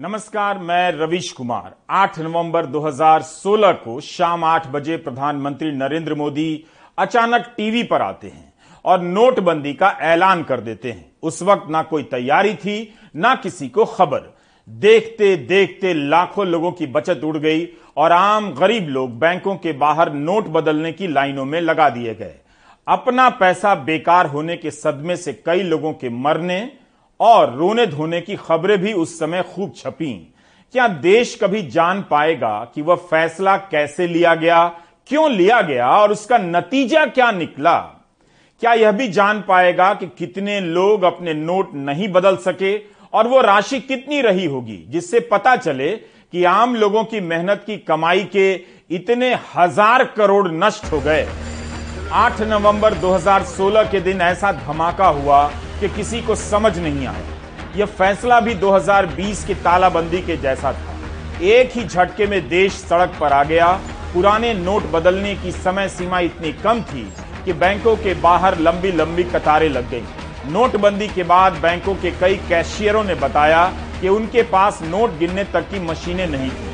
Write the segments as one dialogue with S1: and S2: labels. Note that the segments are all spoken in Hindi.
S1: नमस्कार, मैं रविश कुमार। 8 नवंबर 2016 को शाम 8 बजे प्रधानमंत्री नरेंद्र मोदी अचानक टीवी पर आते हैं और नोटबंदी का ऐलान कर देते हैं। उस वक्त ना कोई तैयारी थी, ना किसी को खबर। देखते देखते लाखों लोगों की बचत उड़ गई और आम गरीब लोग बैंकों के बाहर नोट बदलने की लाइनों में लगा दिए गए। अपना पैसा बेकार होने के सदमे से कई लोगों के मरने और रोने धोने की खबरें भी उस समय खूब छपी। क्या देश कभी जान पाएगा कि वह फैसला कैसे लिया गया, क्यों लिया गया और उसका नतीजा क्या निकला? क्या यह भी जान पाएगा कि कितने लोग अपने नोट नहीं बदल सके और वो राशि कितनी रही होगी, जिससे पता चले कि आम लोगों की मेहनत की कमाई के इतने हज़ार करोड़ नष्ट हो गए? 8 नवंबर 2016 के दिन ऐसा धमाका हुआ कि किसी को समझ नहीं आया। यह फैसला भी 2020 की तालाबंदी के जैसा था। एक ही झटके में देश सड़क पर आ गया। पुराने नोट बदलने की समय सीमा इतनी कम थी कि बैंकों के बाहर लंबी लंबी कतारें लग गई। नोटबंदी के बाद बैंकों के कई कैशियरों ने बताया कि उनके पास नोट गिनने तक की मशीनें नहीं थी।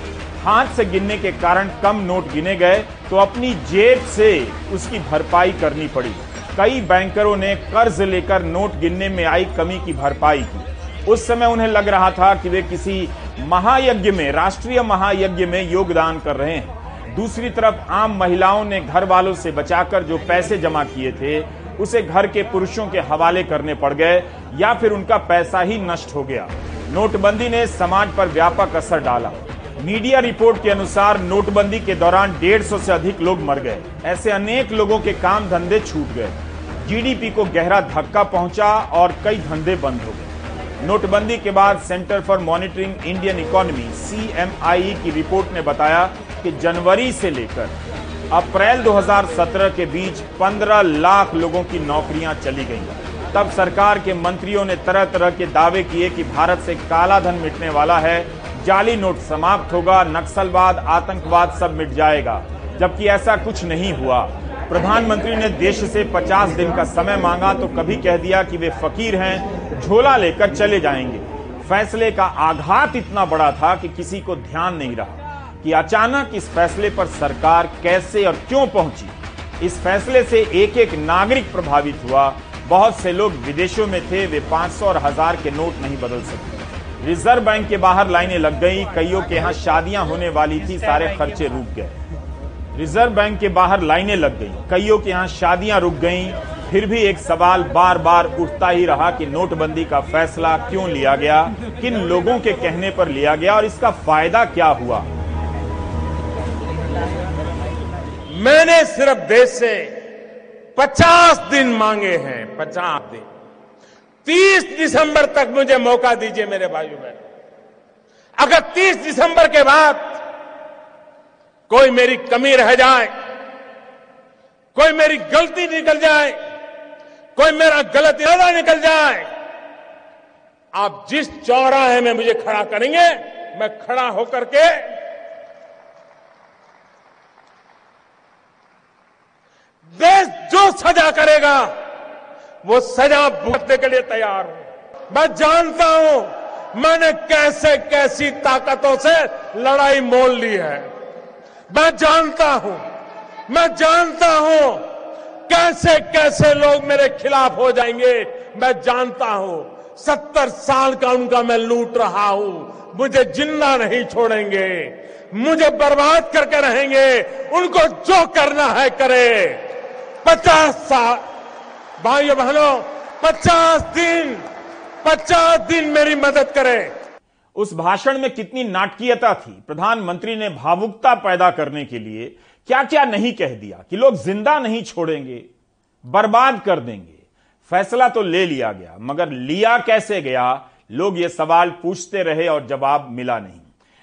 S1: हाथ से गिनने के कारण कम नोट गिने गए तो अपनी जेब से उसकी भरपाई करनी पड़ी। कई बैंकरों ने कर्ज लेकर नोट गिनने में आई कमी की भरपाई की। उस समय उन्हें लग रहा था कि वे किसी महायज्ञ में, राष्ट्रीय महायज्ञ में योगदान कर रहे हैं। दूसरी तरफ़, आम महिलाओं ने घर वालों से बचाकर जो पैसे जमा किए थे, उसे घर के पुरुषों के हवाले करने पड़ गए, या फिर उनका पैसा ही नष्ट हो गया। नोटबंदी ने समाज पर व्यापक असर डाला। मीडिया रिपोर्ट के अनुसार, नोटबंदी के दौरान डेढ़ सौ से अधिक लोग मर गए। ऐसे अनेक लोगों के काम धंधे छूट गए। जीडीपी को गहरा धक्का पहुँचा और कई धंधे बंद हो गए नोटबंदी के बाद centre for monitoring Indian economy सी की रिपोर्ट ने बताया कि जनवरी से लेकर अप्रैल 2017 के बीच 15 लाख लोगों की नौकरियाँ चली गईं। तब सरकार के मंत्रियों ने तरह तरह के दावे किए कि भारत से काला धन मिटने वाला है, जाली नोट समाप्त होगा, नक्सलवाद, आतंकवाद सब मिट जाएगा, जबकि ऐसा कुछ नहीं हुआ प्रधानमंत्री ने देश से 50 दिन का समय मांगा तो कभी कह दिया कि वे फकीर हैं, झोला लेकर चले जाएँगे। फैसले का आघात इतना बड़ा था कि किसी को ध्यान नहीं रहा कि अचानक इस फैसले पर सरकार कैसे और क्यों पहुँची। इस फैसले से एक एक नागरिक प्रभावित हुआ। बहुत से लोग विदेशों में थे, वे 500 और हज़ार के नोट नहीं बदल सकते रिज़र्व बैंक के बाहर लाइनें लग गई, कईयों के यहाँ शादियाँ होने वाली थी, सारे खर्चे रुक गए। रिज़र्व बैंक के बाहर लाइनें लग गई। कईयों के यहाँ शादियाँ रुक गईं। फिर भी एक सवाल बार बार उठता ही रहा कि नोटबंदी का फैसला क्यों लिया गया? किन लोगों के कहने पर लिया गया और इसका फ़ायदा क्या हुआ?
S2: मैंने सिर्फ़ देश से 50 दिन मांगे हैं 50 दिन। 30 दिसंबर तक मुझे मौका दीजिए मेरे भाइयों बहन। अगर 30 दिसंबर के बाद कोई मेरी कमी रह जाए, कोई मेरी गलती निकल जाए, कोई मेरा गलत इरादा निकल जाए, आप जिस चौराहे में मुझे खड़ा करेंगे, मैं खड़ा होकर के देश जो सजा करेगा, वो सजा भुगतने के लिए तैयार हूँ। मैं जानता हूँ मैंने कैसे कैसी ताकतों से लड़ाई मोल ली है। मैं जानता हूँ, मैं जानता हूँ कैसे कैसे लोग मेरे खिलाफ हो जाएँगे। मैं जानता हूँ, सत्तर साल का उनका मैं लूट रहा हूँ। मुझे ज़िंदा नहीं छोड़ेंगे, मुझे बर्बाद करके रहेंगे। उनको जो करना है करे। पचास साल, भाइयों बहनों, पचास दिन पचास दिन मेरी मदद करें।
S1: उस भाषण में कितनी नाटकीयता थी? प्रधानमंत्री ने भावुकता पैदा करने के लिए क्या क्या नहीं कह दिया? कि लोग ज़िंदा नहीं छोड़ेंगे, बर्बाद कर देंगे। फैसला तो ले लिया गया, मगर लिया कैसे गया? लोग ये सवाल पूछते रहे और जवाब मिला नहीं।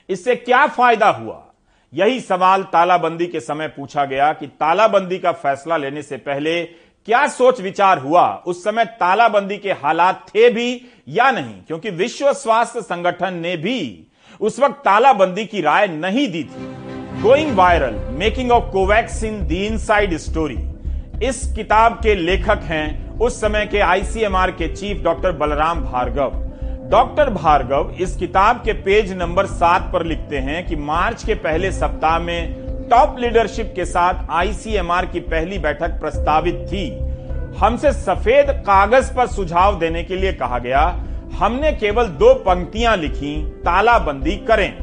S1: इससे क्या फ़ायदा हुआ? यही सवाल तालाबंदी के समय पूछा गया कि तालाबंदी का फैसला लेने से पहले क्या सोच विचार हुआ? उस समय तालाबंदी के हालात थे भी या नहीं? क्योंकि विश्व स्वास्थ्य संगठन ने भी उस वक्त तालाबंदी की राय नहीं दी थी। Going viral making of Covaxin the inside story इस किताब के लेखक हैं उस समय के आईसीएमआर के chief doctor Balram Bhargava. Doctor Bhargava इस किताब के पेज नंबर सात पर लिखते हैं कि मार्च के पहले सप्ताह में टॉप लीडरशिप के साथ आईसीएमआर की पहली बैठक प्रस्तावित थी। हमसे सफ़ेद कागज़ पर सुझाव देने के लिए कहा गया, हमने केवल दो पंक्तियाँ लिखी, तालाबंदी करें।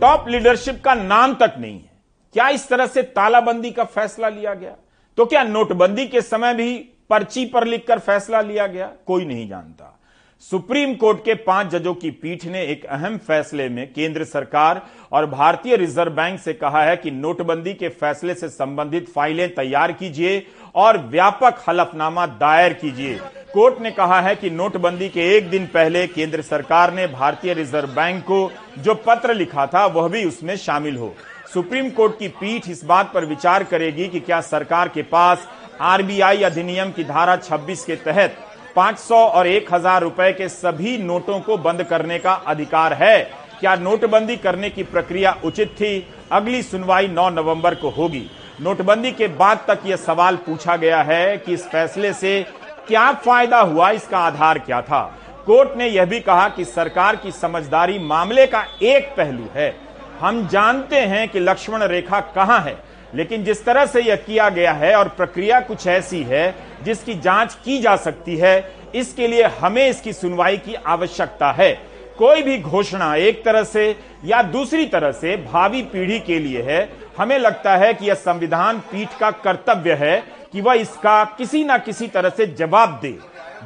S1: टॉप लीडरशिप का नाम तक नहीं है। क्या इस तरह से तालाबंदी का फैसला लिया गया? तो क्या नोटबंदी के समय भी पर्ची पर लिखकर फैसला लिया गया? कोई नहीं जानता। सुप्रीम कोर्ट के पाँच जजों की पीठ ने एक अहम फैसले में केंद्र सरकार और भारतीय रिज़र्व बैंक से कहा है कि नोटबंदी के फैसले से संबंधित फाइलें तैयार कीजिए और व्यापक हलफनामा दायर कीजिए। कोर्ट ने कहा है कि नोटबंदी के एक दिन पहले केंद्र सरकार ने भारतीय रिज़र्व बैंक को जो पत्र लिखा था, वह भी उसमें शामिल हो। सुप्रीम कोर्ट की पीठ इस बात पर विचार करेगी कि क्या सरकार के पास आरबीआई अधिनियम की धारा 26 के तहत 500 और 1000 रुपए के सभी नोटों को बंद करने का अधिकार है। क्या नोटबंदी करने की प्रक्रिया उचित थी? अगली सुनवाई 9 नवंबर को होगी। नोटबंदी के बाद तक यह सवाल पूछा गया है कि इस फैसले से क्या फ़ायदा हुआ? इसका आधार क्या था? कोर्ट ने यह भी कहा कि सरकार की समझदारी मामले का एक पहलू है। हम जानते हैं कि लक्ष्मण रेखा कहाँ है। लेकिन जिस तरह से यह किया गया है और प्रक्रिया कुछ ऐसी है जिसकी जाँच की जा सकती है, इसके लिए हमें इसकी सुनवाई की आवश्यकता है। कोई भी घोषणा एक तरह से या दूसरी तरह से भावी पीढ़ी के लिए है, हमें लगता है कि यह संविधान पीठ का कर्तव्य है कि वह इसका किसी ना किसी तरह से जवाब दे।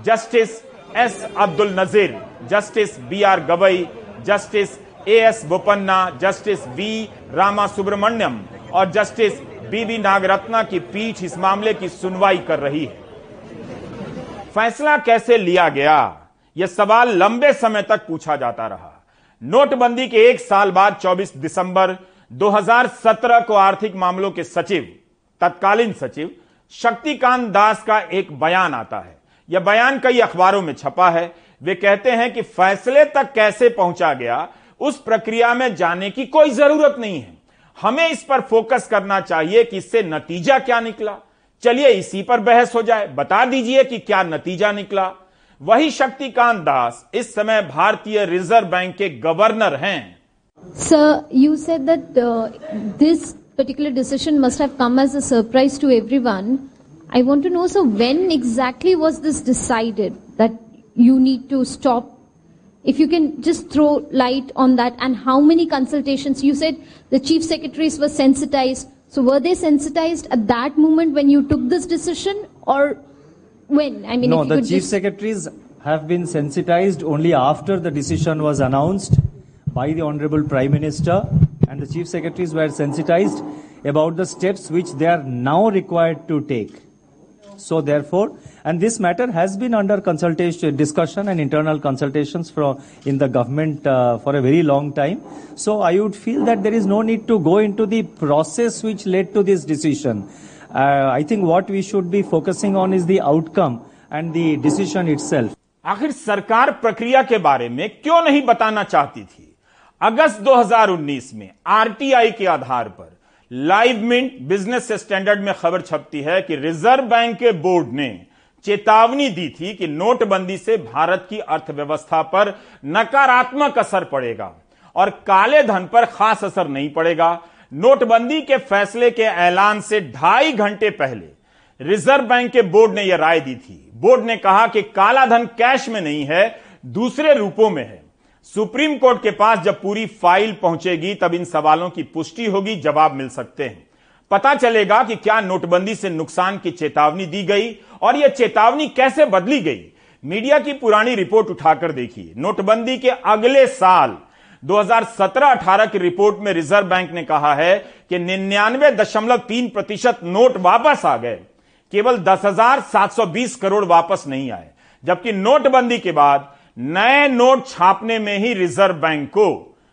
S1: Justice S Abdul Nazeer, justice B R Gavai, justice A S Bopanna, justice V Rama Subramanian और जस्टिस बीबी नागरत्ना की पीठ इस मामले की सुनवाई कर रही है। फैसला कैसे लिया गया? यह सवाल लंबे समय तक पूछा जाता रहा। नोटबंदी के एक साल बाद 24 दिसंबर 2017 को आर्थिक मामलों के सचिव, तत्कालीन सचिव शक्तिकांत दास का एक बयान आता है। यह बयान कई अखबारों में छपा है। वे कहते हैं कि फैसले तक कैसे पहुँचा गया, उस प्रक्रिया में जाने की कोई ज़रूरत नहीं है। हमें इस पर फोकस करना चाहिए कि इससे नतीजा क्या निकला। चलिए इसी पर बहस हो जाए। बता दीजिए कि क्या नतीजा निकला। वही शक्तिकांत दास इस समय भारतीय रिज़र्व बैंक के गवर्नर हैं।
S3: Sir you that this particular decision must have come as a surprise to every one I want to know sir when exactly was this decided that you need to stop If you can just throw light on that and how many consultations? You said the chief secretaries were sensitized. So were they sensitized at that moment when you took this decision or when? I mean,
S4: no,
S3: if you
S4: the
S3: could
S4: chief
S3: just-
S4: secretaries have been sensitized only after the decision was announced by the Honorable Prime Minister, and the chief secretaries were sensitized about the steps which they are now required to take. So, therefore, and this matter has been under consultation, discussion, and internal consultations from in the government uh, for a very long time. So, I would feel that there is no need to go into the process which led to this decision. Uh, I think what we should be focusing on is the outcome and the decision itself.
S1: आखिर सरकार प्रक्रिया के बारे में क्यों नहीं बताना चाहती थी अगस्त 2019 में आरटीआई के आधार पर लाइव मिंट बिज़नेस स्टैंडर्ड में खबर छपती है कि रिज़र्व बैंक के बोर्ड ने चेतावनी दी थी कि नोटबंदी से भारत की अर्थव्यवस्था पर नकारात्मक असर पड़ेगा और काले धन पर खास असर नहीं पड़ेगा। नोटबंदी के फैसले के ऐलान से ढाई घंटे पहले रिज़र्व बैंक के बोर्ड ने यह राय दी थी। बोर्ड ने कहा कि काला धन कैश में नहीं है, दूसरे रूपों में है। सुप्रीम कोर्ट के पास जब पूरी फ़ाइल पहुंचेगी तब इन सवालों की पुष्टि होगी जवाब मिल सकते हैं। पता चलेगा कि क्या नोटबंदी से नुकसान की चेतावनी दी गई और यह चेतावनी कैसे बदली गई। मीडिया की पुरानी रिपोर्ट उठाकर देखिए। नोटबंदी के अगले साल 2017-18 की रिपोर्ट में रिज़र्व बैंक ने कहा है कि निन्यानवे दशमलव तीन प्रतिशत नोट वापस आ गए। केवल 10,720 करोड़ वापस नहीं आए। जबकि नोटबंदी के बाद नए नोट छापने में ही रिज़र्व बैंक को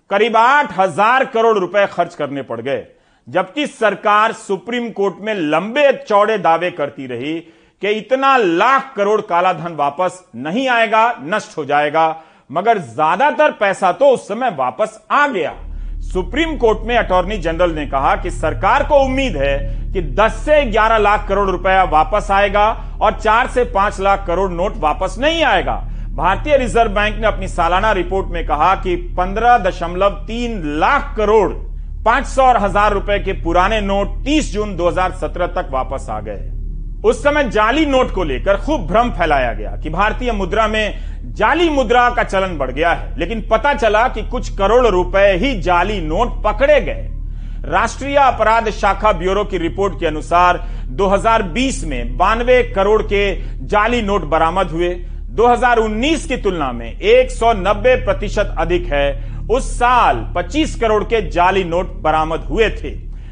S1: करीब आठ हज़ार करोड़ रुपए खर्च करने पड़ गए, जबकि सरकार सुप्रीम कोर्ट में लंबे चौड़े दावे करती रही कि इतना लाख करोड़ काला धन वापस नहीं आएगा, नष्ट हो जाएगा, मगर ज़्यादातर पैसा तो उस समय वापस आ गया। सुप्रीम कोर्ट में अटॉर्नी जनरल ने कहा कि सरकार को उम्मीद है कि 10 से 11 लाख करोड़ रुपया वापस आएगा और 4 से 5 लाख करोड़ नोट वापस नहीं आएगा। भारतीय रिज़र्व बैंक ने अपनी सालाना रिपोर्ट में कहा कि 15.3 लाख करोड़ 500 और हज़ार रुपए के पुराने नोट 30 जून 2017 तक वापस आ गए उस समय जाली नोट को लेकर खूब भ्रम फैलाया गया कि भारतीय मुद्रा में जाली मुद्रा का चलन बढ़ गया है, लेकिन पता चला कि कुछ करोड़ रुपए ही जाली नोट पकड़े गए राष्ट्रीय अपराध शाखा ब्यूरो की रिपोर्ट के अनुसार 2020 में बानवे करोड़ के जाली नोट बरामद हुए 2019 की तुलना में 190 प्रतिशत अधिक है। उस साल 25 करोड़ के जाली नोट बरामद हुए थे।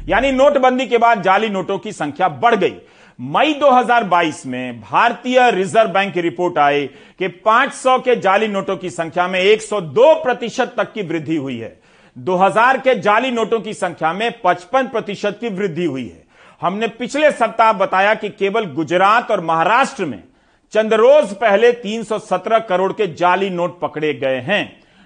S1: यानी नोटबंदी के बाद जाली नोटों की संख्या बढ़ गई। मई 2022 में भारतीय रिज़र्व बैंक की रिपोर्ट आई कि 500 के जाली नोटों की संख्या में 102 प्रतिशत तक की वृद्धि हुई है। 2000 के जाली नोटों की संख्या में 55 प्रतिशत की वृद्धि हुई है। हमने पिछले सप्ताह बताया कि केवल गुजरात और महाराष्ट्र में चंद रोज पहले 317 करोड़ के जाली नोट पकड़े गए हैं।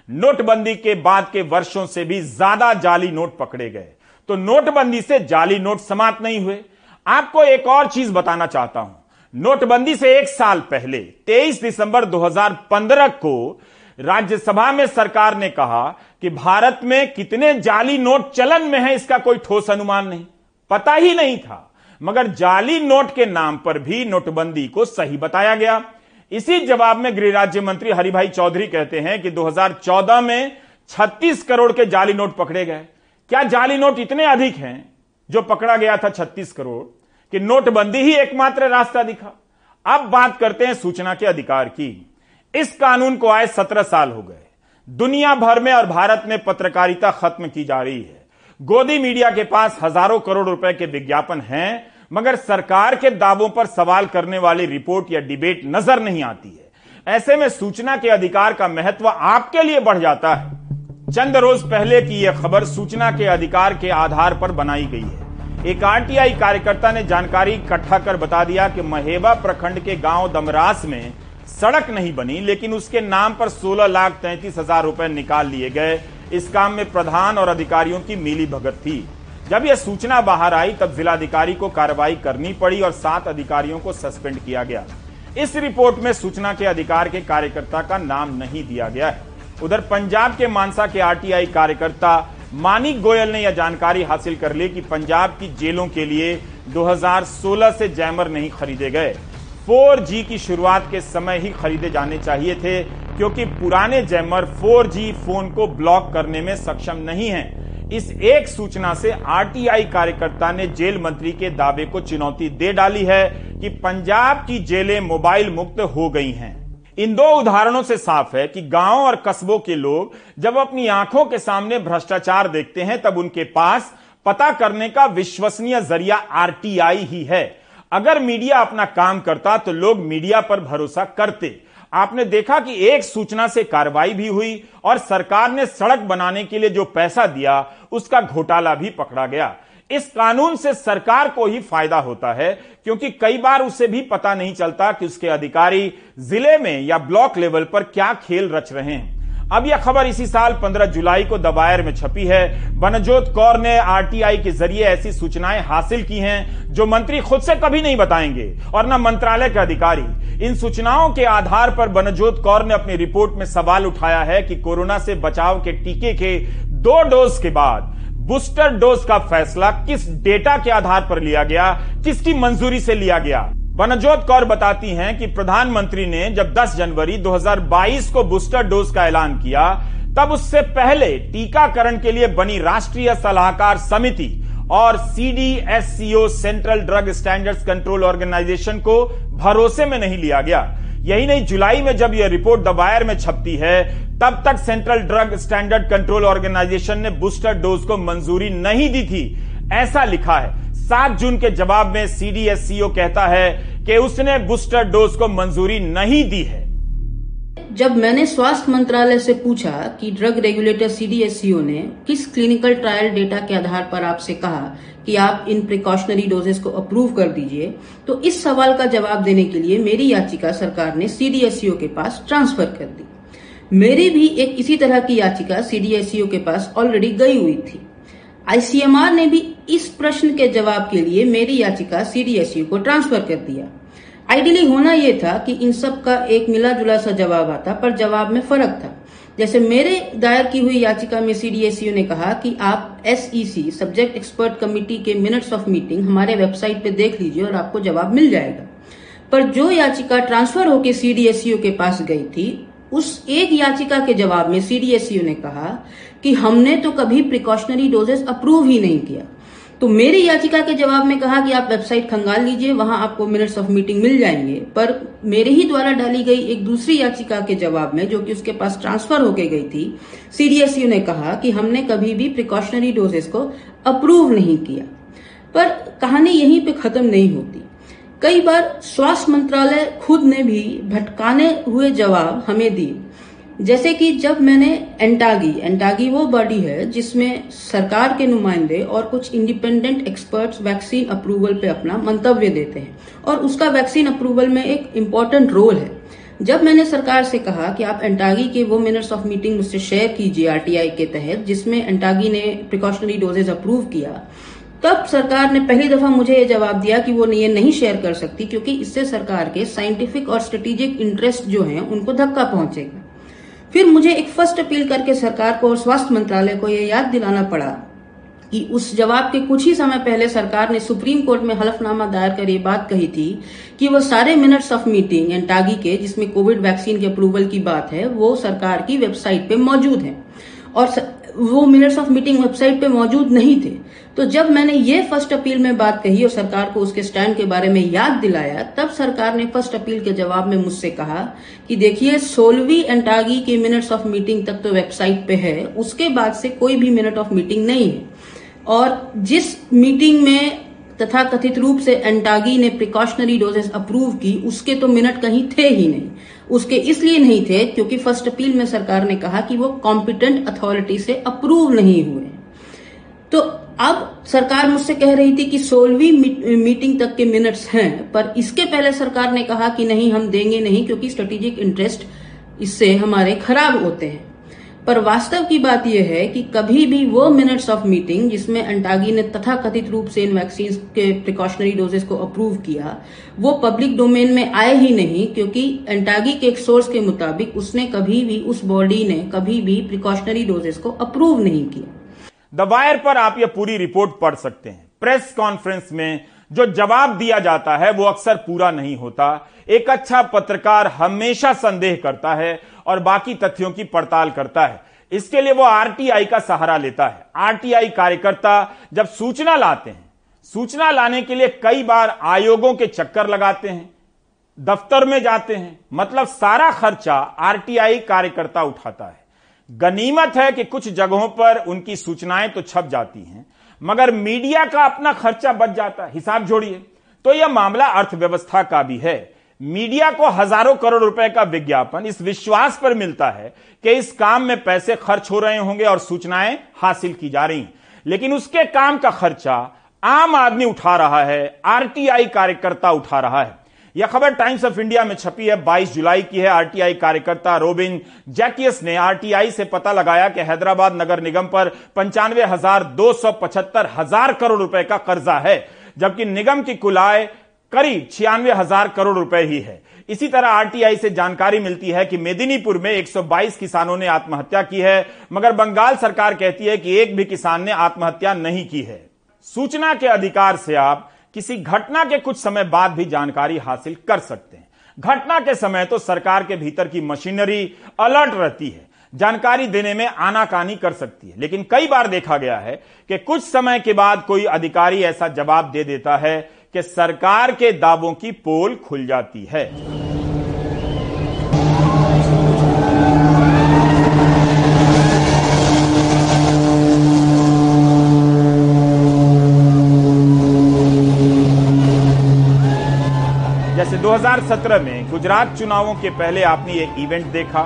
S1: नोटबंदी के बाद के वर्षों से भी ज़्यादा जाली नोट पकड़े गए। तो नोटबंदी से जाली नोट समाप्त नहीं हुए। आपको एक और चीज़ बताना चाहता हूँ। नोटबंदी से एक साल पहले 23 दिसंबर 2015 को राज्यसभा में सरकार ने कहा कि भारत में कितने जाली नोट चलन में है इसका कोई ठोस अनुमान नहीं। पता ही नहीं था। मगर जाली नोट के नाम पर भी नोटबंदी को सही बताया गया। इसी जवाब में गृह राज्य मंत्री हरिभाई चौधरी कहते हैं कि 2014 में 36 करोड़ के जाली नोट पकड़े गए। क्या जाली नोट इतने अधिक हैं जो पकड़ा गया था 36 करोड़? कि नोटबंदी ही एकमात्र रास्ता दिखा। अब बात करते हैं सूचना के अधिकार की। इस कानून को आए सत्रह साल हो गए। दुनिया भर में और भारत में पत्रकारिता खत्म की जा रही है। गोदी मीडिया के पास हज़ारों करोड़ रुपए के विज्ञापन हैं, मगर सरकार के दावों पर सवाल करने वाली रिपोर्ट या डिबेट नज़र नहीं आती है। ऐसे में सूचना के अधिकार का महत्व आपके लिए बढ़ जाता है। चंद रोज पहले की यह खबर सूचना के अधिकार के आधार पर बनाई गई है। एक आरटीआई कार्यकर्ता ने जानकारी इकट्ठा कर बता दिया कि महेबा प्रखंड के गाँव दमरास में सड़क नहीं बनी, लेकिन उसके नाम पर सोलह लाख तैंतीस हज़ार रुपए निकाल लिए गए। इस काम में प्रधान और अधिकारियों की मिली भगत थी। जब यह सूचना बाहर आई, तब जिलाधिकारी को कार्रवाई करनी पड़ी और सात अधिकारियों को सस्पेंड किया गया। इस रिपोर्ट में सूचना के अधिकार के कार्यकर्ता का नाम नहीं दिया गया है। उधर पंजाब के मानसा के आरटीआई कार्यकर्ता मानिक गोयल ने यह जानकारी हासिल कर ली कि पंजाब की जेलों के लिए 2016 से जैमर नहीं खरीदे गए। 4G की शुरुआत के समय ही खरीदे जाने चाहिए थे। क्योंकि पुराने जैमर 4G फ़ोन को ब्लॉक करने में सक्षम नहीं है। इस एक सूचना से आरटीआई कार्यकर्ता ने जेल मंत्री के दावे को चुनौती दे डाली है कि पंजाब की जेलें मोबाइल मुक्त हो गई हैं। इन दो उदाहरणों से साफ़ है कि गाँव और कस्बों के लोग जब अपनी आँखों के सामने भ्रष्टाचार देखते हैं, तब उनके पास पता करने का विश्वसनीय ज़रिया आरटीआई ही है। अगर मीडिया अपना काम करता तो लोग मीडिया पर भरोसा करते। आपने देखा कि एक सूचना से कार्रवाई भी हुई और सरकार ने सड़क बनाने के लिए जो पैसा दिया, उसका घोटाला भी पकड़ा गया। इस कानून से सरकार को ही फ़ायदा होता है, क्योंकि कई बार उसे भी पता नहीं चलता कि उसके अधिकारी ज़िले में या ब्लॉक लेवल पर क्या खेल रच रहे हैं। अब यह खबर इसी साल 15 जुलाई को दबायर में छपी है। बनजोत कौर ने आरटीआई के ज़रिए ऐसी सूचनाएँ हासिल की हैं जो मंत्री खुद से कभी नहीं बताएँगे और न मंत्रालय के अधिकारी। इन सूचनाओं के आधार पर बनजोत कौर ने अपनी रिपोर्ट में सवाल उठाया है कि कोरोना से बचाव के टीके के दो डोज के बाद बूस्टर डोज का फैसला किस डेटा के आधार पर लिया गया, किसकी मंजूरी से लिया गया? बनजोत कौर बताती हैं कि प्रधानमंत्री ने जब 10 जनवरी 2022 को बूस्टर डोज का ऐलान किया, तब उससे पहले टीकाकरण के लिए बनी राष्ट्रीय सलाहकार समिति और CDSCO central drug standards control organisation को भरोसे में नहीं लिया गया। यही नहीं, जुलाई में जब यह रिपोर्ट दबायर में छपती है, तब तक central drug standard control organisation ने बूस्टर डोज को मंजूरी नहीं दी थी, ऐसा लिखा है। सात जून के जवाब में सीडीएससीओ कहता है कि उसने बूस्टर डोज को मंजूरी नहीं दी है।
S5: जब मैंने स्वास्थ्य मंत्रालय से पूछा कि ड्रग रेगुलेटर सीडीएससीओ ने किस क्लिनिकल ट्रायल डेटा के आधार पर आपसे कहा कि आप इन प्रिकॉशनरी डोजेस को अप्रूव कर दीजिए तो इस सवाल का जवाब देने के लिए मेरी याचिका सरकार ने सीडीएससीओ के पास ट्रांसफ़र कर दी। मेरी भी एक इसी तरह की याचिका सीडीएससीओ के पास ऑलरेडी गई हुई थी। आईसीएमआर ने भी इस प्रश्न के जवाब के लिए मेरी याचिका सीडीएसयू को ट्रांसफ़र कर दिया। आइडियली होना यह था कि इन सब का एक मिला जुला सा जवाब आता, पर जवाब में फ़र्क था। जैसे मेरे दायर की हुई याचिका में सीडीएसयू ने कहा कि आप एसईसी, सब्जेक्ट एक्सपर्ट कमेटी के मिनट्स ऑफ़ मीटिंग हमारे वेबसाइट पे देख लीजिए और आपको जवाब मिल जाएगा। पर जो याचिका ट्रांसफ़र होकर सीडीएसयू के पास गई थी, उस एक याचिका के जवाब में सीडीएसयू ने कहा कि हमने तो कभी प्रिकॉशनरी डोजेस अप्रूव ही नहीं किया। तो मेरी याचिका के जवाब में कहा कि आप वेबसाइट खंगाल लीजिए, वहाँ आपको मिनट्स ऑफ़ मीटिंग मिल जाएँगे। पर मेरे ही द्वारा डाली गई एक दूसरी याचिका के जवाब में, जो कि उसके पास ट्रांसफ़र होके गई थी सीडीएसयू ने कहा कि हमने कभी भी प्रिकॉशनरी डोजेस को अप्रूव नहीं किया। पर कहानी यहीं पे खत्म नहीं होती। कई बार स्वास्थ्य मंत्रालय खुद ने भी भटकाने हुए जवाब हमें दिए। जैसे कि जब मैंने एंटागी एंटागी वो बॉडी है जिसमें सरकार के नुमाइंदे और कुछ इंडिपेंडेंट एक्सपर्ट्स वैक्सीन अप्रूवल पे अपना मंतव्य देते हैं। और उसका वैक्सीन अप्रूवल में एक इम्पोर्टेंट रोल है। जब मैंने सरकार से कहा कि आप एंटागी के वो मिनट्स ऑफ़ मीटिंग मुझसे शेयर कीजिए आरटीआई के तहत, जिसमें एंटागी ने प्रिकॉशनरी डोजेज अप्रूव किया, तब सरकार ने पहली दफ़ा मुझे ये जवाब दिया कि वो ये नहीं शेयर कर सकती क्योंकि इससे सरकार के साइंटिफिक और स्ट्रेटेजिक इंटरेस्ट जो हैं, उनको धक्का पहुंचेगा। फिर मुझे एक फ़र्स्ट अपील करके सरकार को और स्वास्थ्य मंत्रालय को यह याद दिलाना पड़ा कि उस जवाब के कुछ ही समय पहले सरकार ने सुप्रीम कोर्ट में हलफनामा दायर कर ये बात कही थी कि वो सारे मिनट्स ऑफ़ मीटिंग एंटागी के, जिसमें कोविड वैक्सीन के अप्रूवल की बात है, वो सरकार की वेबसाइट पे मौजूद है। और वो मिनट्स ऑफ़ मीटिंग वेबसाइट पे मौजूद नहीं थे। तो जब मैंने ये फ़र्स्ट अपील में बात कही और सरकार को उसके स्टैंड के बारे में याद दिलाया, तब सरकार ने फ़र्स्ट अपील के जवाब में मुझसे कहा कि देखिए, सोलहवीं एंटागी की मिनट्स ऑफ़ मीटिंग तक तो वेबसाइट पे है, उसके बाद से कोई भी मिनट ऑफ़ मीटिंग नहीं है। और जिस मीटिंग में तथा कथित रूप से एंटागी ने प्रिकॉशनरी डोजेस अप्रूव की, उसके तो मिनट कहीं थे ही नहीं। उसके इसलिए नहीं थे क्योंकि फ़र्स्ट अपील में सरकार ने कहा कि वो कॉम्पिटेंट अथॉरिटी से अप्रूव नहीं हुए। तो अब सरकार मुझसे कह रही थी कि सोलहवीं मीटिंग तक के मिनट्स हैं, पर इसके पहले सरकार ने कहा कि नहीं, हम देंगे नहीं, क्योंकि स्ट्रेटेजिक इंटरेस्ट इससे हमारे खराब होते हैं। पर वास्तव की बात यह है कि कभी भी वो मिनट्स ऑफ़ मीटिंग जिसमें अंटागी ने तथा कथित रूप से इन वैक्सीन के प्रिकॉशनरी डोजेस को अप्रूव किया, वो पब्लिक डोमेन में आए ही नहीं क्योंकि अंटागी के एक सोर्स के मुताबिक उसने कभी भी, उस बॉडी ने कभी भी प्रिकॉशनरी डोजेस को अप्रूव नहीं किया।
S1: द वायर पर आप यह पूरी रिपोर्ट पढ़ सकते हैं। प्रेस कॉन्फ्रेंस में जो जवाब दिया जाता है वो अक्सर पूरा नहीं होता। एक अच्छा पत्रकार हमेशा संदेह करता है और बाकी तथ्यों की पड़ताल करता है। इसके लिए वो आरटीआई का सहारा लेता है। आरटीआई कार्यकर्ता जब सूचना लाते हैं, सूचना लाने के लिए कई बार आयोगों के चक्कर लगाते हैं, दफ्तर में जाते हैं मतलब सारा खर्चा आरटीआई कार्यकर्ता उठाता है। गनीमत है कि कुछ जगहों पर उनकी सूचनाएँ तो छप जाती हैं मगर मीडिया का अपना खर्चा बच जाता है। हिसाब जोड़िए। तो यह मामला अर्थव्यवस्था का भी है। मीडिया को हज़ारों करोड़ रुपए का विज्ञापन इस विश्वास पर मिलता है कि इस काम में पैसे खर्च हो रहे होंगे और सूचनाएँ हासिल की जा रही लेकिन उसके काम का खर्चा आम आदमी उठा रहा है, आरटीआई कार्यकर्ता उठा रहा है। यह खबर टाइम्स ऑफ़ इंडिया में छपी है 22 जुलाई की है, आरटीआई कार्यकर्ता रोबिन जैकियस ने आरटीआई से पता लगाया कि हैदराबाद नगर निगम पर पंचानवे हज़ार दो सौ पचहत्तर हज़ार करोड़ रुपए का कर्जा है, जबकि निगम की कुल आय करीब छियानवे हज़ार करोड़ रुपए ही है। इसी तरह आरटीआई से जानकारी मिलती है कि मेदिनीपुर में 122 किसानों ने आत्महत्या की है, मगर बंगाल सरकार कहती है कि एक भी किसान ने आत्महत्या नहीं की है। सूचना के अधिकार से आप किसी घटना के कुछ समय बाद भी जानकारी हासिल कर सकते हैं। घटना के समय तो सरकार के भीतर की मशीनरी अलर्ट रहती है। जानकारी देने में आनाकानी कर सकती है। लेकिन कई बार देखा गया है कि कुछ समय के बाद कोई अधिकारी ऐसा जवाब दे देता है कि सरकार के दावों की पोल खुल जाती है। 2017 में गुजरात चुनावों के पहले आपने एक इवेंट देखा।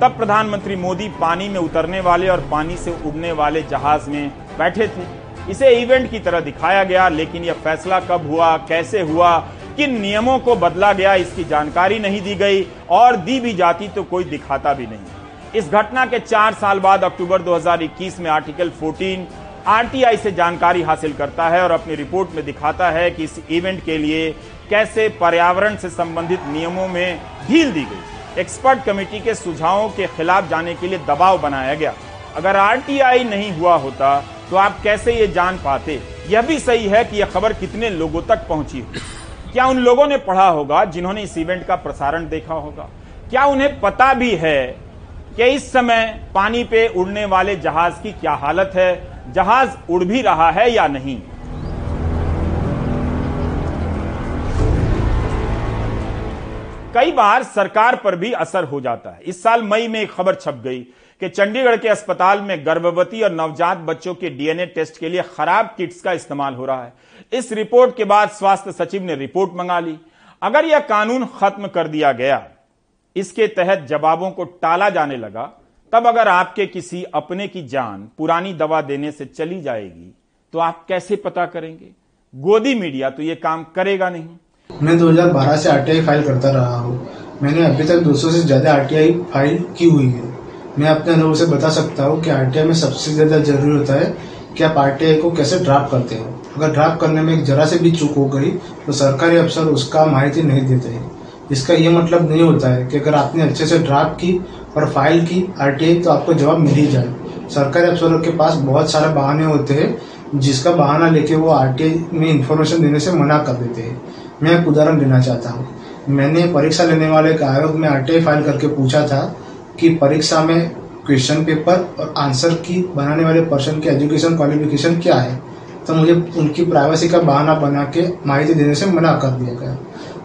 S1: तब प्रधानमंत्री मोदी पानी में उतरने वाले और पानी से उड़ने वाले जहाज़ में बैठे थे। इसे इवेंट की तरह दिखाया गया, लेकिन यह फैसला कब हुआ, कैसे हुआ, किन नियमों को बदला गया, इसकी जानकारी नहीं दी गई और दी भी जाती तो कोई दिखाता भी नहीं। इस घटना के चार साल बाद अक्टूबर 2021 में आर्टिकल 14 आरटीआई से जानकारी हासिल करता है और अपनी रिपोर्ट में दिखाता है कि इस इवेंट के लिए कैसे पर्यावरण से संबंधित नियमों में ढील दी गई। एक्सपर्ट कमेटी के सुझावों के खिलाफ जाने के लिए दबाव बनाया गया। अगर आरटीआई नहीं हुआ होता तो आप कैसे ये जान पाते? यह भी सही है कि यह खबर कितने लोगों तक पहुँची हो क्या उन लोगों ने पढ़ा होगा जिन्होंने इस इवेंट का प्रसारण देखा होगा? क्या उन्हें पता भी है कि इस समय पानी पे उड़ने वाले जहाज़ की क्या हालत है? जहाज़ उड़ भी रहा है या नहीं? कई बार सरकार पर भी असर हो जाता है। इस साल मई में एक खबर छप गई कि चंडीगढ़ के अस्पताल में गर्भवती और नवजात बच्चों के डीएनए टेस्ट के लिए खराब किट्स का इस्तेमाल हो रहा है। इस रिपोर्ट के बाद स्वास्थ्य सचिव ने रिपोर्ट मंगा ली। अगर यह कानून खत्म कर दिया गया, इसके तहत जवाबों को टाला जाने लगा, तब अगर आपके किसी अपने की जान पुरानी दवा देने से चली जाएगी तो आप कैसे पता करेंगे? गोदी मीडिया तो यह काम करेगा नहीं।
S6: मैं 2012 से आरटीआई फ़ाइल करता रहा हूँ। मैंने अभी तक 200 से ज़्यादा आरटीआई फ़ाइल की हुई है। मैं अपने अनुभव से बता सकता हूँ कि आरटीआई में सबसे ज़्यादा ज़रूरी होता है कि आप आरटीआई को कैसे ड्राफ्ट करते हो। अगर ड्राफ्ट करने में एक जरा से भी चूक हो गई तो सरकारी अफसर उसका माहिती नहीं देते हैं। इसका ये मतलब नहीं होता है कि अगर आपने अच्छे से ड्राफ्ट की और फ़ाइल की आरटीआई तो आपको जवाब मिल ही जाए। सरकारी अफसरों के पास बहुत सारे बहाने होते हैं, जिसका बहाना लेके वो आरटीआई में इंफॉर्मेशन देने से मना कर देते हैं। मैं एक उदाहरण देना चाहता हूँ। मैंने परीक्षा लेने वाले एक आयोग में आरटीआई फ़ाइल करके पूछा था कि परीक्षा में क्वेश्चन पेपर और आंसर की बनाने वाले पर्सन की एजुकेशन क्वालिफिकेशन क्या है? तो मुझे उनकी प्राइवेसी का बहाना बना के माहिती देने से मना कर दिया गया।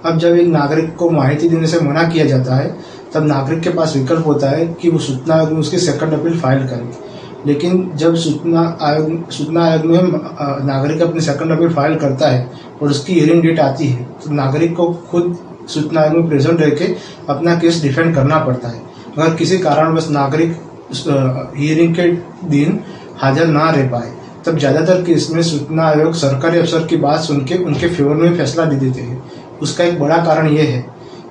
S6: अब जब एक नागरिक को माहिती देने से मना किया जाता है, तब नागरिक के पास विकल्प होता है कि वो सूचना उसकी सेकंड अपील फ़ाइल करे लेकिन जब सूचना आयोग सूचना आयोग में नागरिक अपनी सेकंड अपील फ़ाइल करता है और उसकी हियरिंग डेट आती है तो नागरिक को खुद सूचना आयोग में प्रेजेंट रह के अपना केस डिफेंड करना पड़ता है। अगर किसी कारणवश नागरिक हियरिंग के दिन हाजिर ना रह पाए, तब ज़्यादातर केस में सूचना आयोग सरकारी अफसर की बात सुन के उनके फेवर में फैसला दे देते हैं। उसका एक बड़ा कारण यह है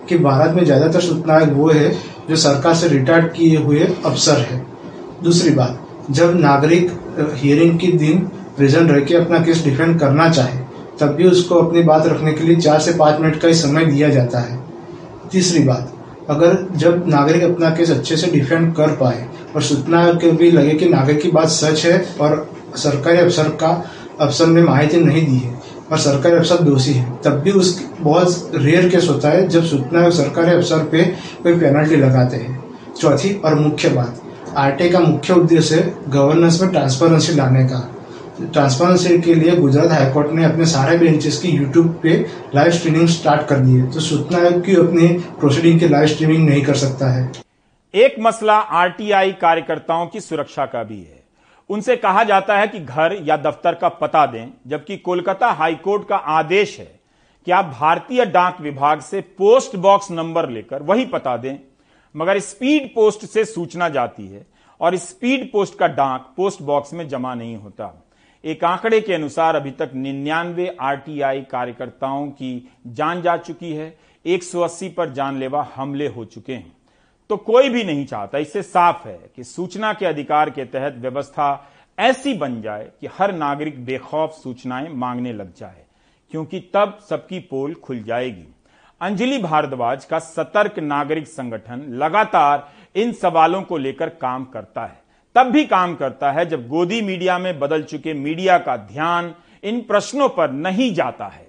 S6: कि भारत में ज़्यादातर सूचना आयोग वो है जो सरकार से रिटायर्ड किए हुए अफसर है। दूसरी बात जब नागरिक हियरिंग के दिन प्रेजेंट रह के अपना केस डिफेंड करना चाहे, तब भी उसको अपनी बात रखने के लिए चार से पाँच मिनट का ही समय दिया जाता है। तीसरी बात, अगर जब नागरिक अपना केस अच्छे से डिफेंड कर पाए और सूचना के भी लगे कि नागरिक की बात सच है और सरकारी अफसर का, अफसर ने माहिती नहीं दी है और सरकारी अफसर दोषी है, तब भी उस बहुत रेयर केस होता है जब सूचना सरकारी अफसर पे कोई पेनल्टी लगाते हैं। चौथी और मुख्य बात आरटीआई का मुख्य उद्देश्य गवर्नेंस में ट्रांसपेरेंसी लाने का। ट्रांसपेरेंसी के लिए गुजरात हाईकोर्ट ने अपने सारे बेंचेस की यूट्यूब पे लाइव स्ट्रीमिंग स्टार्ट कर दी है। तो सूचना आयोग की अपनी प्रोसीडिंग की लाइव स्ट्रीमिंग नहीं कर सकता है।
S1: एक मसला आरटीआई कार्यकर्ताओं की सुरक्षा का भी है। उनसे कहा जाता है कि घर या दफ्तर का पता दें, जबकि कोलकाता हाईकोर्ट का आदेश है कि आप भारतीय डाक विभाग से पोस्ट बॉक्स नंबर लेकर वही पता दें मगर स्पीड पोस्ट से सूचना जाती है और स्पीड पोस्ट का डाक पोस्ट बॉक्स में जमा नहीं होता। एक आंकड़े के अनुसार अभी तक निन्यानवे आरटीआई कार्यकर्ताओं की जान जा चुकी है। 180 पर जानलेवा हमले हो चुके हैं। तो कोई भी नहीं चाहता, इससे साफ़ है कि सूचना के अधिकार के तहत व्यवस्था ऐसी बन जाए कि हर नागरिक बेखौफ सूचनाएँ मांगने लग जाए, क्योंकि तब सबकी पोल खुल जाएगी। अंजलि भारद्वाज का सतर्क नागरिक संगठन लगातार इन सवालों को लेकर काम करता है। तब भी काम करता है जब गोदी मीडिया में बदल चुके मीडिया का ध्यान इन प्रश्नों पर नहीं जाता है।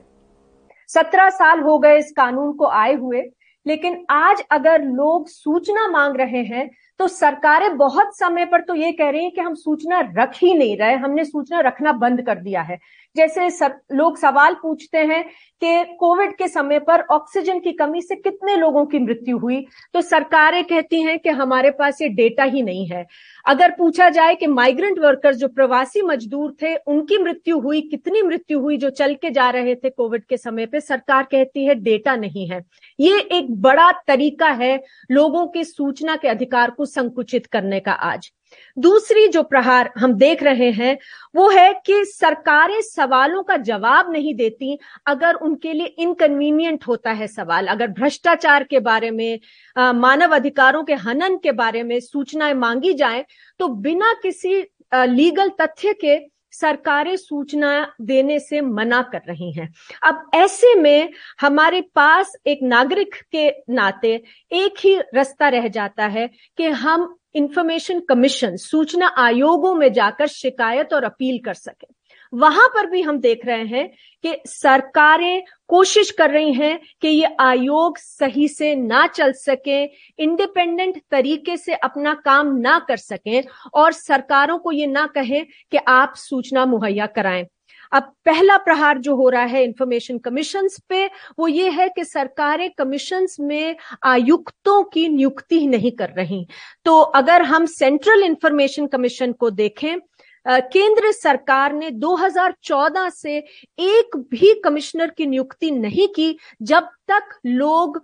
S7: सत्रह साल हो गए इस कानून को आए हुए, लेकिन आज अगर लोग सूचना मांग रहे हैं तो सरकारें बहुत समय पर तो ये कह रही हैं कि हम सूचना रख ही नहीं रहे, हमने सूचना रखना बंद कर दिया है। जैसे सर, लोग सवाल पूछते हैं कि कोविड के समय पर ऑक्सीजन की कमी से कितने लोगों की मृत्यु हुई तो सरकारें कहती हैं कि हमारे पास ये डेटा ही नहीं है। अगर पूछा जाए कि माइग्रेंट वर्कर्स जो प्रवासी मजदूर थे उनकी मृत्यु हुई कितनी मृत्यु हुई जो चल के जा रहे थे कोविड के समय पे सरकार कहती है डेटा नहीं है। ये एक बड़ा तरीका है लोगों के सूचना के अधिकार को संकुचित करने का आज। दूसरी जो प्रहार हम देख रहे हैं, वो है कि सरकारें सवालों का जवाब नहीं देती अगर उनके लिए इनकन्वीनियंट होता है सवाल। अगर भ्रष्टाचार के बारे में मानव अधिकारों के हनन के बारे में सूचनाएँ मांगी जाए तो बिना किसी लीगल तथ्य के सरकारें सूचना देने से मना कर रही हैं। अब ऐसे में हमारे पास एक नागरिक के नाते एक ही रास्ता रह जाता है कि हम इंफॉर्मेशन कमीशन सूचना आयोगों में जाकर शिकायत और अपील कर सके। वहाँ पर भी हम देख रहे हैं कि सरकारें कोशिश कर रही हैं कि ये आयोग सही से ना चल सके इंडिपेंडेंट तरीके से अपना काम ना कर सकें और सरकारों को ये ना कहें कि आप सूचना मुहैया कराएँ। अब पहला प्रहार जो हो रहा है इंफॉर्मेशन कमीशन पे, वो ये है कि सरकारें कमीशन में आयुक्तों की नियुक्ति नहीं कर रही। तो अगर हम सेंट्रल इंफॉर्मेशन कमीशन को देखें केंद्र सरकार ने 2014 से एक भी कमिश्नर की नियुक्ति नहीं की, जब तक लोग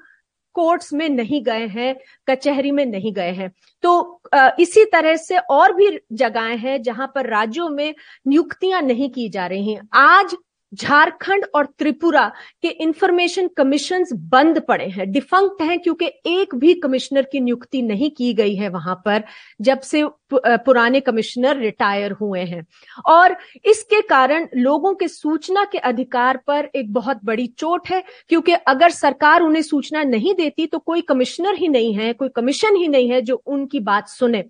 S7: कोर्ट्स में नहीं गए हैं, कचहरी में नहीं गए हैं। तो इसी तरह से और भी जगहें हैं जहाँ पर राज्यों में नियुक्तियाँ नहीं की जा रही हैं। आज झारखंड और त्रिपुरा के इंफॉर्मेशन कमीशन बंद पड़े हैं डिफंक्ट हैं, क्योंकि एक भी कमिश्नर की नियुक्ति नहीं की गई है वहाँ पर, जब से पुराने कमिश्नर रिटायर हुए हैं। और इसके कारण लोगों के सूचना के अधिकार पर एक बहुत बड़ी चोट है, क्योंकि अगर सरकार उन्हें सूचना नहीं देती तो कोई कमिश्नर ही नहीं है, कोई कमीशन ही नहीं है जो उनकी बात सुने।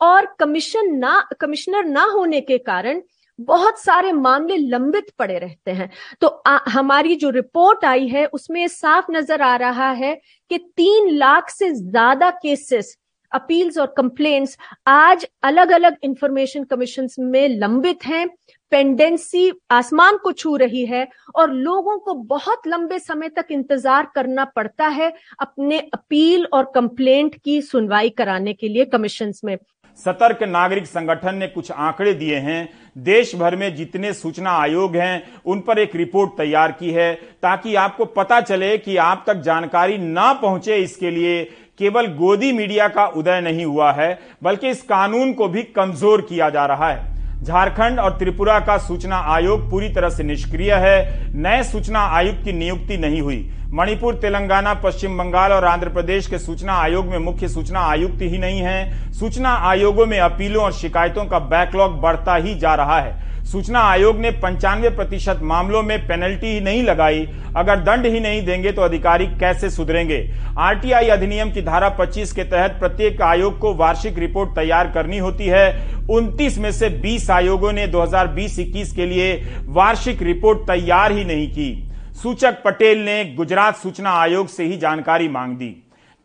S7: और कमीशन ना कमिश्नर ना होने के कारण बहुत सारे मामले लंबित पड़े रहते हैं। तो आ, हमारी जो रिपोर्ट आई है उसमें साफ़ नज़र आ रहा है कि तीन लाख से ज़्यादा केसेस अपील्स और कंप्लेंट्स आज अलग अलग इंफॉर्मेशन कमीशन में लंबित हैं। पेंडेंसी आसमान को छू रही है और लोगों को बहुत लंबे समय तक इंतज़ार करना पड़ता है अपने अपील और कंप्लेंट की सुनवाई कराने के लिए कमीशन में।
S1: सतर्क नागरिक संगठन ने कुछ आंकड़े दिए हैं। देश भर में जितने सूचना आयोग हैं, उन पर एक रिपोर्ट तैयार की है ताकि आपको पता चले कि आप तक जानकारी ना पहुँचे इसके लिए केवल गोदी मीडिया का उदय नहीं हुआ है, बल्कि इस कानून को भी कमज़ोर किया जा रहा है। झारखंड और त्रिपुरा का सूचना आयोग पूरी तरह से निष्क्रिय है। नए सूचना आयुक्त की नियुक्ति नहीं हुई। मणिपुर, तेलंगाना, पश्चिम बंगाल और आंध्र प्रदेश के सूचना आयोग में मुख्य सूचना आयुक्त ही नहीं है। सूचना आयोगों में अपीलों और शिकायतों का बैकलॉग बढ़ता ही जा रहा है। सूचना आयोग ने पंचानवे प्रतिशत मामलों में पेनल्टी ही नहीं लगाई। अगर दंड ही नहीं देंगे तो अधिकारी कैसे सुधरेंगे? आरटीआई अधिनियम की धारा 25 के तहत प्रत्येक आयोग को वार्षिक रिपोर्ट तैयार करनी होती है। 29 में से 20 आयोगों ने 2020-21 के लिए वार्षिक रिपोर्ट तैयार ही नहीं की। सूचक पटेल ने गुजरात सूचना आयोग से ही जानकारी मांग दी।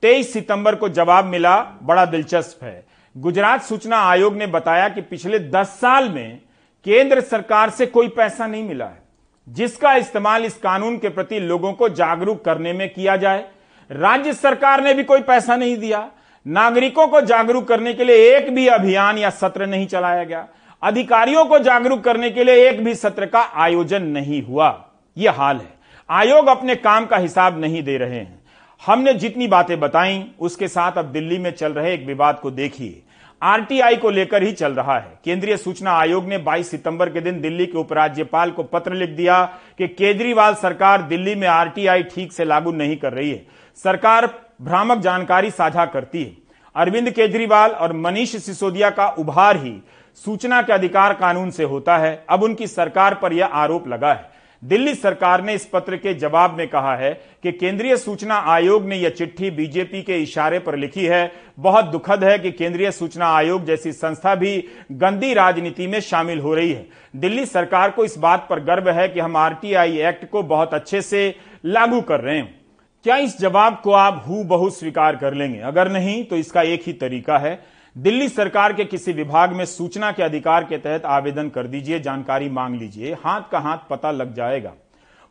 S1: 23 सितंबर को जवाब मिला, बड़ा दिलचस्प है। गुजरात सूचना आयोग ने बताया कि पिछले 10 साल में केंद्र सरकार से कोई पैसा नहीं मिला है, जिसका इस्तेमाल इस कानून के प्रति लोगों को जागरूक करने में किया जाए। राज्य सरकार ने भी कोई पैसा नहीं दिया। नागरिकों को जागरूक करने के लिए एक भी अभियान या सत्र नहीं चलाया गया। अधिकारियों को जागरूक करने के लिए एक भी सत्र का आयोजन नहीं हुआ। यह हाल है। आयोग अपने काम का हिसाब नहीं दे रहे हैं। हमने जितनी बातें बताई, उसके साथ अब दिल्ली में चल रहे एक विवाद को देखिए। आरटीआई को लेकर ही चल रहा है। केंद्रीय सूचना आयोग ने 22 सितंबर के दिन दिल्ली के उपराज्यपाल को पत्र लिख दिया कि केजरीवाल सरकार दिल्ली में आरटीआई ठीक से लागू नहीं कर रही है। सरकार भ्रामक जानकारी साझा करती है। अरविंद केजरीवाल और मनीष सिसोदिया का उभार ही सूचना के अधिकार कानून से होता है। अब उनकी सरकार पर यह आरोप लगा है। दिल्ली सरकार ने इस पत्र के जवाब में कहा है कि केंद्रीय सूचना आयोग ने यह चिट्ठी बीजेपी के इशारे पर लिखी है। बहुत दुखद है कि केंद्रीय सूचना आयोग जैसी संस्था भी गंदी राजनीति में शामिल हो रही है। दिल्ली सरकार को इस बात पर गर्व है कि हम आरटीआई एक्ट को बहुत अच्छे से लागू कर रहे हैं। क्या इस जवाब को आप हु स्वीकार कर लेंगे? अगर नहीं तो इसका एक ही तरीका है। दिल्ली सरकार के किसी विभाग में सूचना के अधिकार के तहत आवेदन कर दीजिए, जानकारी मांग लीजिए, हाथ का हाथ पता लग जाएगा।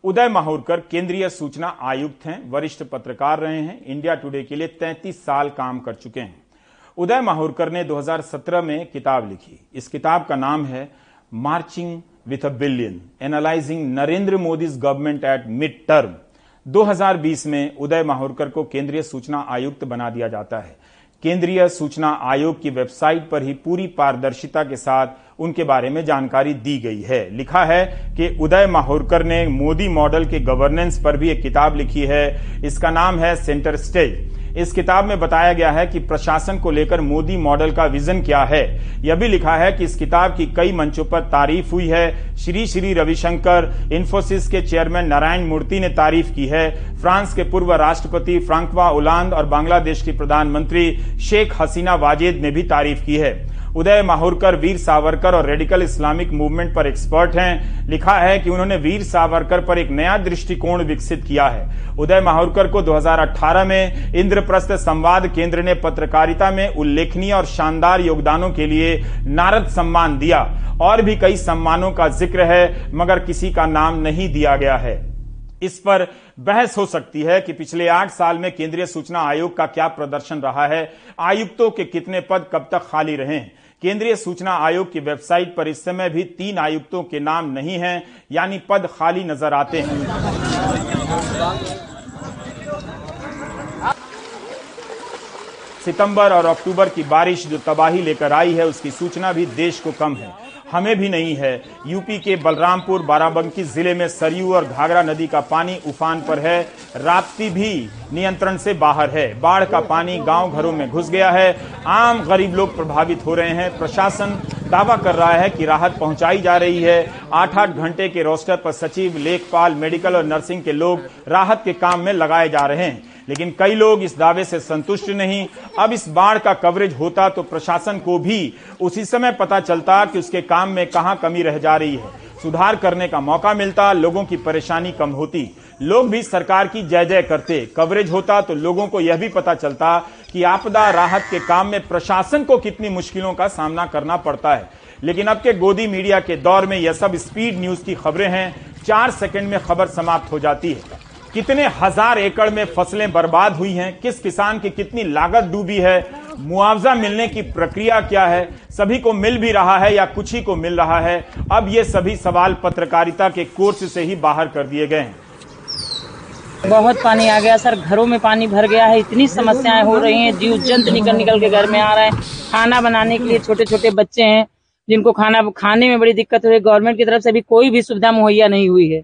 S1: उदय माहौरकर, केंद्रीय सूचना आयुक्त हैं, वरिष्ठ पत्रकार रहे हैं, इंडिया टुडे के लिए 33 साल काम कर चुके हैं। उदय माहौरकर ने 2017 में किताब लिखी। इस किताब का नाम है marching with a billion analysing Narendra Modi government at mid term 2020 में उदय माहौरकर को केंद्रीय सूचना आयुक्त बना दिया जाता है। केंद्रीय सूचना आयोग की वेबसाइट पर ही पूरी पारदर्शिता के साथ उनके बारे में जानकारी दी गई है। लिखा है कि उदय माहौरकर ने मोदी मॉडल के गवर्नेंस पर भी एक किताब लिखी है। इसका नाम है सेंटर स्टेज। इस किताब में बताया गया है कि प्रशासन को लेकर मोदी मॉडल का विजन क्या है। यह भी लिखा है कि इस किताब की कई मंचों पर तारीफ़ हुई है। श्री श्री रविशंकर, इन्फोसिस के चेयरमैन नारायण मूर्ति ने तारीफ़ की है। फ्रांस के पूर्व राष्ट्रपति फ्रांकवा ओलांद और बांग्लादेश की प्रधानमंत्री शेख हसीना वाजेद ने भी तारीफ़ की है। उदय माहुरकर, वीर सावरकर और रेडिकल इस्लामिक मूवमेंट पर एक्सपर्ट हैं। लिखा है कि उन्होंने वीर सावरकर पर एक नया दृष्टिकोण विकसित किया है। उदय माहुरकर को 2018 में इंद्रप्रस्थ संवाद केंद्र ने पत्रकारिता में उल्लेखनीय और शानदार योगदानों के लिए नारद सम्मान दिया। और भी कई सम्मानों का ज़िक्र है, मगर किसी का नाम नहीं दिया गया है। इस पर बहस हो सकती है कि पिछले आठ साल में केंद्रीय सूचना आयोग का क्या प्रदर्शन रहा है, आयुक्तों के कितने पद कब तक खाली रहे। हैं केंद्रीय सूचना आयोग की वेबसाइट पर इस समय भी तीन आयुक्तों के नाम नहीं हैं, यानी पद खाली नज़र आते हैं। सितंबर और अक्टूबर की बारिश जो तबाही लेकर आई है, उसकी सूचना भी देश को कम है। हमें भी नहीं है। यूपी के बलरामपुर, बाराबंकी ज़िले में सरयू और घाघरा नदी का पानी उफान पर है। राप्ती भी नियंत्रण से बाहर है। बाढ़ का पानी गाँव घरों में घुस गया है। आम गरीब लोग प्रभावित हो रहे हैं। प्रशासन दावा कर रहा है कि राहत पहुंचाई जा रही है। आठ आठ घंटे के रोस्टर पर सचिव, लेखपाल, मेडिकल और नर्सिंग के लोग राहत के काम में लगाए जा रहे हैं। लेकिन कई लोग इस दावे से संतुष्ट नहीं। अब इस बाढ़ का कवरेज होता तो प्रशासन को भी उसी समय पता चलता कि उसके काम में कहाँ कमी रह जा रही है। सुधार करने का मौका मिलता, लोगों की परेशानी कम होती। लोग भी सरकार की जय जय करते। कवरेज होता तो लोगों को यह भी पता चलता कि आपदा राहत के काम में प्रशासन को कितनी मुश्किलों का सामना करना पड़ता है। लेकिन अब के गोदी मीडिया के दौर में यह सब स्पीड न्यूज़ की खबरें हैं। चार सेकंड में खबर समाप्त हो जाती है। कितने हज़ार एकड़ में फ़सलें बर्बाद हुई हैं? किस किसान की कितनी लागत डूबी है? मुआवजा मिलने की प्रक्रिया क्या है? सभी को मिल भी रहा है या कुछ ही को मिल रहा है? अब ये सभी सवाल पत्रकारिता के कोर्स से ही बाहर कर दिए गए हैं।
S8: बहुत पानी आ गया, सर। घरों में पानी भर गया है। इतनी समस्याएँ हो रही हैं। जीव जंत निकल निकल के घर में आ रहे हैं। खाना बनाने के लिए छोटे छोटे बच्चे हैं, जिनको खाना खाने में बड़ी दिक्कत हो रही है। गवर्नमेंट की तरफ़ से भी कोई भी सुविधा मुहैया नहीं हुई है।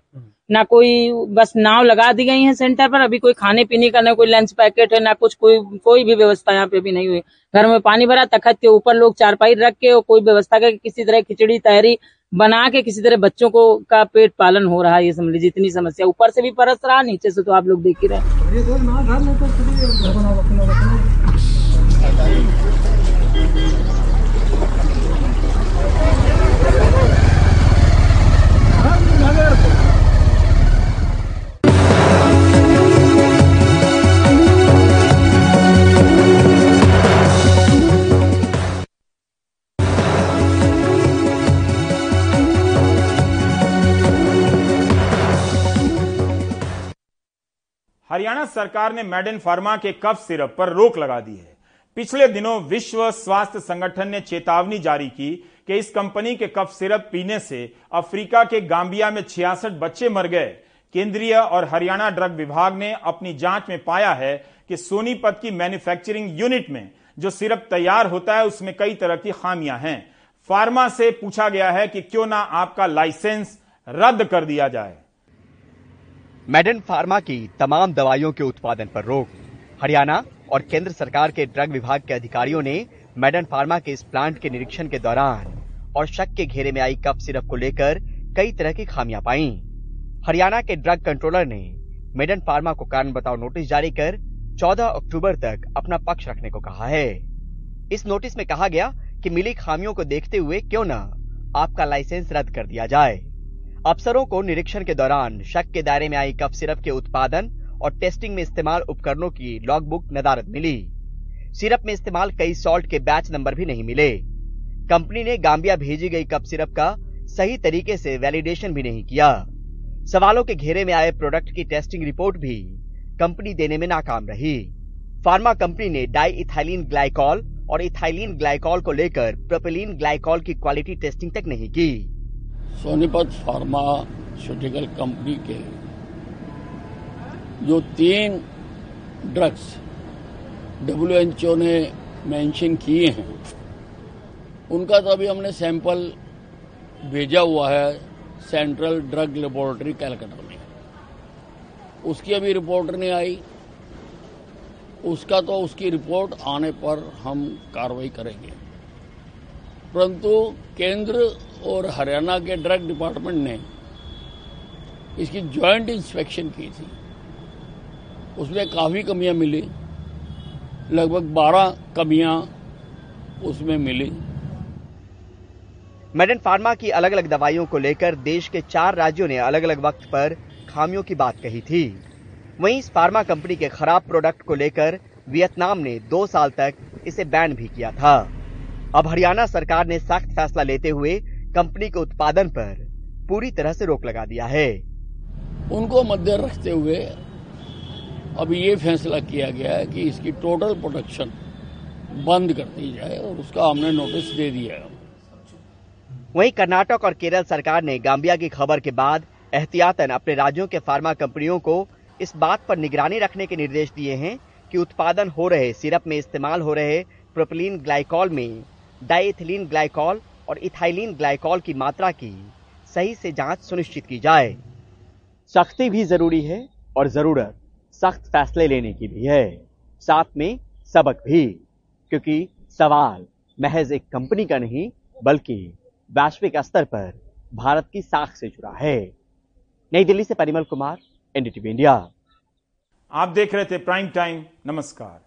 S8: ना कोई, बस नाव लगा दी गई है सेंटर पर, अभी कोई खाने पीने का ना कोई लंच पैकेट है, ना कुछ, कोई कोई भी व्यवस्था यहाँ पे भी नहीं हुई। घर में पानी भरा, तखत के ऊपर लोग चारपाई रख के और कोई व्यवस्था करके किसी तरह खिचड़ी तहरी बना के किसी तरह बच्चों को का पेट पालन हो रहा है, ये समझ लीजिए, इतनी समस्या। ऊपर से भी परस रहा, नीचे से तो आप लोग देख ही रहे
S1: हरियाणा सरकार ने मेडन फार्मा के कफ सिरप पर रोक लगा दी है। पिछले दिनों विश्व स्वास्थ्य संगठन ने चेतावनी जारी की कि इस कंपनी के कफ सिरप पीने से अफ्रीका के गांबिया में छियासठ बच्चे मर गए। केंद्रीय और हरियाणा ड्रग विभाग ने अपनी जाँच में पाया है कि सोनीपत की मैन्युफैक्चरिंग यूनिट में जो सिरप तैयार होता है, उसमें कई तरह की खामियाँ हैं। फार्मा से पूछा गया है कि क्यों ना आपका लाइसेंस रद्द कर दिया जाए।
S9: मेडन फार्मा की तमाम दवाइयों के उत्पादन पर रोक। हरियाणा और केंद्र सरकार के ड्रग विभाग के अधिकारियों ने मेडन फार्मा के इस प्लांट के निरीक्षण के दौरान और शक के घेरे में आई कप सिरप को लेकर कई तरह की खामियाँ पाई। हरियाणा के ड्रग कंट्रोलर ने मेडन फार्मा को कारण बताओ नोटिस जारी कर 14 अक्टूबर तक अपना पक्ष रखने को कहा है। इस नोटिस में कहा गया कि मिली खामियों को देखते हुए क्यों न आपका लाइसेंस रद्द कर दिया जाए। अफसरों को निरीक्षण के दौरान शक के दायरे में आई कफ सिरप के उत्पादन और टेस्टिंग में इस्तेमाल उपकरणों की लॉगबुक नदारत मिली। सिरप में इस्तेमाल कई सॉल्ट के बैच नंबर भी नहीं मिले। कंपनी ने गांबिया भेजी गई कप सिरप का सही तरीके से वैलिडेशन भी नहीं किया। सवालों के घेरे में आए प्रोडक्ट की टेस्टिंग रिपोर्ट भी कंपनी देने में नाकाम रही। फार्मा कंपनी ने डाई इथाइलिन ग्लाइकॉल और इथाइलिन ग्लाइकॉल को लेकर प्रोपेलिन ग्लाइकॉल की क्वालिटी टेस्टिंग तक नहीं की।
S10: सोनीपत फार्मास्यूटिकल कंपनी के, जो तीन ड्रग्स डब्ल्यू एच ओ ने मेंशन किए हैं, उनका तो अभी हमने सैंपल भेजा हुआ है सेंट्रल ड्रग लेबोरेटरी कैलकाटा में। उसकी अभी रिपोर्ट नहीं आई। उसका तो उसकी रिपोर्ट आने पर हम कार्रवाई करेंगे। परंतु केंद्र और हरियाणा के ड्रग डिपार्टमेंट ने इसकी ज्वाइंट इंस्पेक्शन की थी। उसमें काफ़ी कमियाँ मिली। लगभग 12 कमियाँ उसमें मिली।
S9: मेडन, फार्मा की अलग अलग दवाइयों को लेकर देश के चार राज्यों ने अलग अलग वक्त पर खामियों की बात कही थी। वहीं इस फार्मा कंपनी के खराब प्रोडक्ट को लेकर वियतनाम ने दो साल तक इसे बैन भी किया था। अब हरियाणा सरकार ने सख्त फैसला लेते हुए कंपनी के उत्पादन पर पूरी तरह से रोक लगा दिया है।
S10: उनको मध्य रखते हुए अब ये फैसला किया गया है कि इसकी टोटल प्रोडक्शन बंद कर दी जाए और उसका हमने नोटिस दे दिया है।
S9: वहीं कर्नाटक और केरल सरकार ने गांबिया की खबर के बाद एहतियातन अपने राज्यों के फार्मा कंपनियों को इस बात पर निगरानी रखने के निर्देश दिए हैं कि उत्पादन हो रहे सिरप में इस्तेमाल हो रहे प्रोपिलीन ग्लाइकॉल में डाइथिलीन ग्लाइकॉल और इथाइलिन ग्लाइकॉल की मात्रा की सही से जाँच सुनिश्चित की जाए। सख्ती भी ज़रूरी है और ज़रूरत सख्त फैसले लेने की भी है। साथ में सबक भी, क्योंकि सवाल महज एक कंपनी का नहीं, बल्कि वैश्विक स्तर पर भारत की साख से जुड़ा है। नई दिल्ली से परिमल कुमार, एनडीटीवी इंडिया।
S1: आप देख रहे थे प्राइम टाइम, नमस्कार।